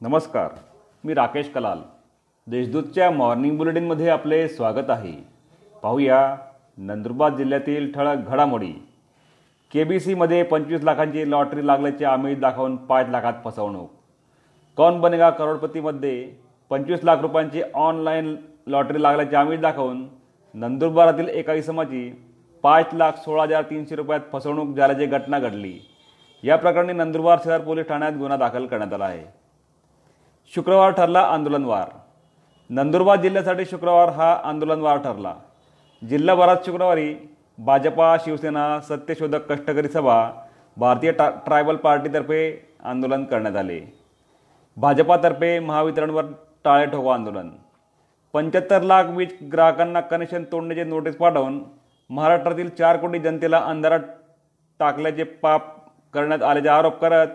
नमस्कार मी राकेश कलाल. देशदूतच्या मॉर्निंग बुलेटिनमध्ये आपले स्वागत आहे. पाहूया नंदुरबार जिल्ह्यातील ठळक घडामोडी. के बी सीमध्ये पंचवीस लाखांची लॉटरी लागल्याचे आमिष दाखवून पाच लाखात फसवणूक. कौन बनेगा करोडपतीमध्ये पंचवीस लाख रुपयांची ऑनलाईन लॉटरी लागल्याचे आमिष दाखवून नंदुरबारातील एका इसमाची पाच लाख सोळा हजार तीनशे रुपयात फसवणूक झाल्याची घटना घडली. या प्रकरणी नंदुरबार शहर पोलीस ठाण्यात गुन्हा दाखल करण्यात आला आहे. शुक्रवार ठरला आंदोलनवार. नंदुरबार जिल्ह्यासाठी शुक्रवार हा आंदोलनवार ठरला. जिल्हाभरात शुक्रवारी भाजपा शिवसेना सत्यशोधक कष्टकरी सभा भारतीय टा ट्रायबल पार्टीतर्फे आंदोलन करण्यात आले. भाजपातर्फे महावितरणवर टाळे ठोको आंदोलन. पंच्याहत्तर लाख वीज ग्राहकांना कनेक्शन तोडण्याचे नोटीस पाठवून महाराष्ट्रातील चार कोटी जनतेला अंधारात टाकल्याचे पाप करण्यात आल्याचे आरोप करत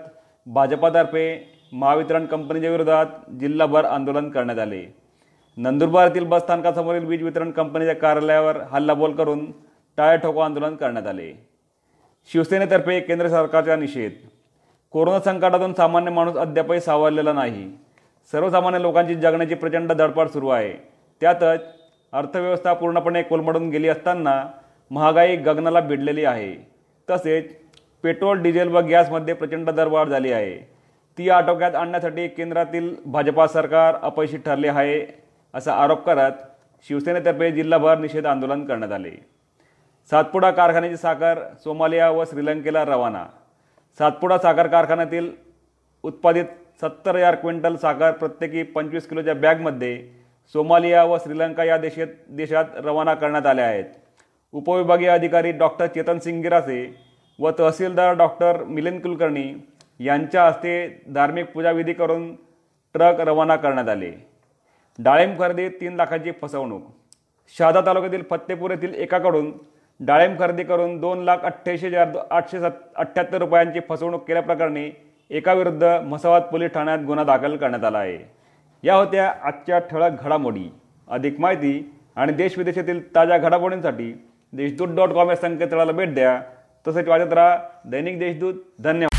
भाजपातर्फे महावितरण कंपनीच्या विरोधात जिल्हाभर आंदोलन करण्यात आले. नंदुरबार बस स्थानकासमोरील वीज वितरण कंपनीच्या कार्यालयावर हल्लाबोल करून टाळे ठोको आंदोलन करण्यात आले. शिवसेनेतर्फे केंद्र सरकारचा निषेध. कोरोना संकटातून सामान्य माणूस अद्यापही सावरलेला नाही. सर्वसामान्य लोकांची जगण्याची प्रचंड धडपड सुरू आहे. त्यातच अर्थव्यवस्था पूर्णपणे कोलमडून गेली असताना महागाई गगनाला भिडलेली आहे. तसेच पेट्रोल डिझेल व गॅसमध्ये प्रचंड दरवाढ झाली आहे. ती आटोक्यात आणण्यासाठी केंद्रातील भाजपा सरकार अपयशी ठरले आहे असा आरोप करत शिवसेनेतर्फे जिल्हाभर निषेध आंदोलन करण्यात आले. सातपुडा कारखान्याची साखर सोमालिया व श्रीलंकेला रवाना. सातपुडा साखर कारखान्यातील उत्पादित सत्तर हजार क्विंटल साखर प्रत्येकी पंचवीस किलोच्या बॅगमध्ये सोमालिया व श्रीलंका या देशात देशात रवाना करण्यात आल्या आहेत. उपविभागीय अधिकारी डॉक्टर चेतन सिंग गिरासे व तहसीलदार डॉक्टर मिलिंद कुलकर्णी यांच्या हस्ते धार्मिक पूजाविधी करून ट्रक रवाना करण्यात आले. डाळिंब खरेदीत तीन लाखांची फसवणूक. शहादा तालुक्यातील फत्तेपूर येथील एकाकडून डाळिंब खरेदी करून दोन लाख अठ्ठ्याऐंशी हजार आठशे सत् अठ्ठ्याहत्तर रुपयांची फसवणूक केल्याप्रकरणी एकाविरुद्ध म्हसावत पोलीस ठाण्यात गुन्हा दाखल करण्यात आला आहे. या होत्या आजच्या ठळक घडामोडी. अधिक माहिती आणि देशविदेशातील ताज्या घडामोडींसाठी देशदूत डॉट कॉम या संकेतस्थळाला भेट द्या. तसेच वाजत राहा दैनिक देशदूत. धन्यवाद.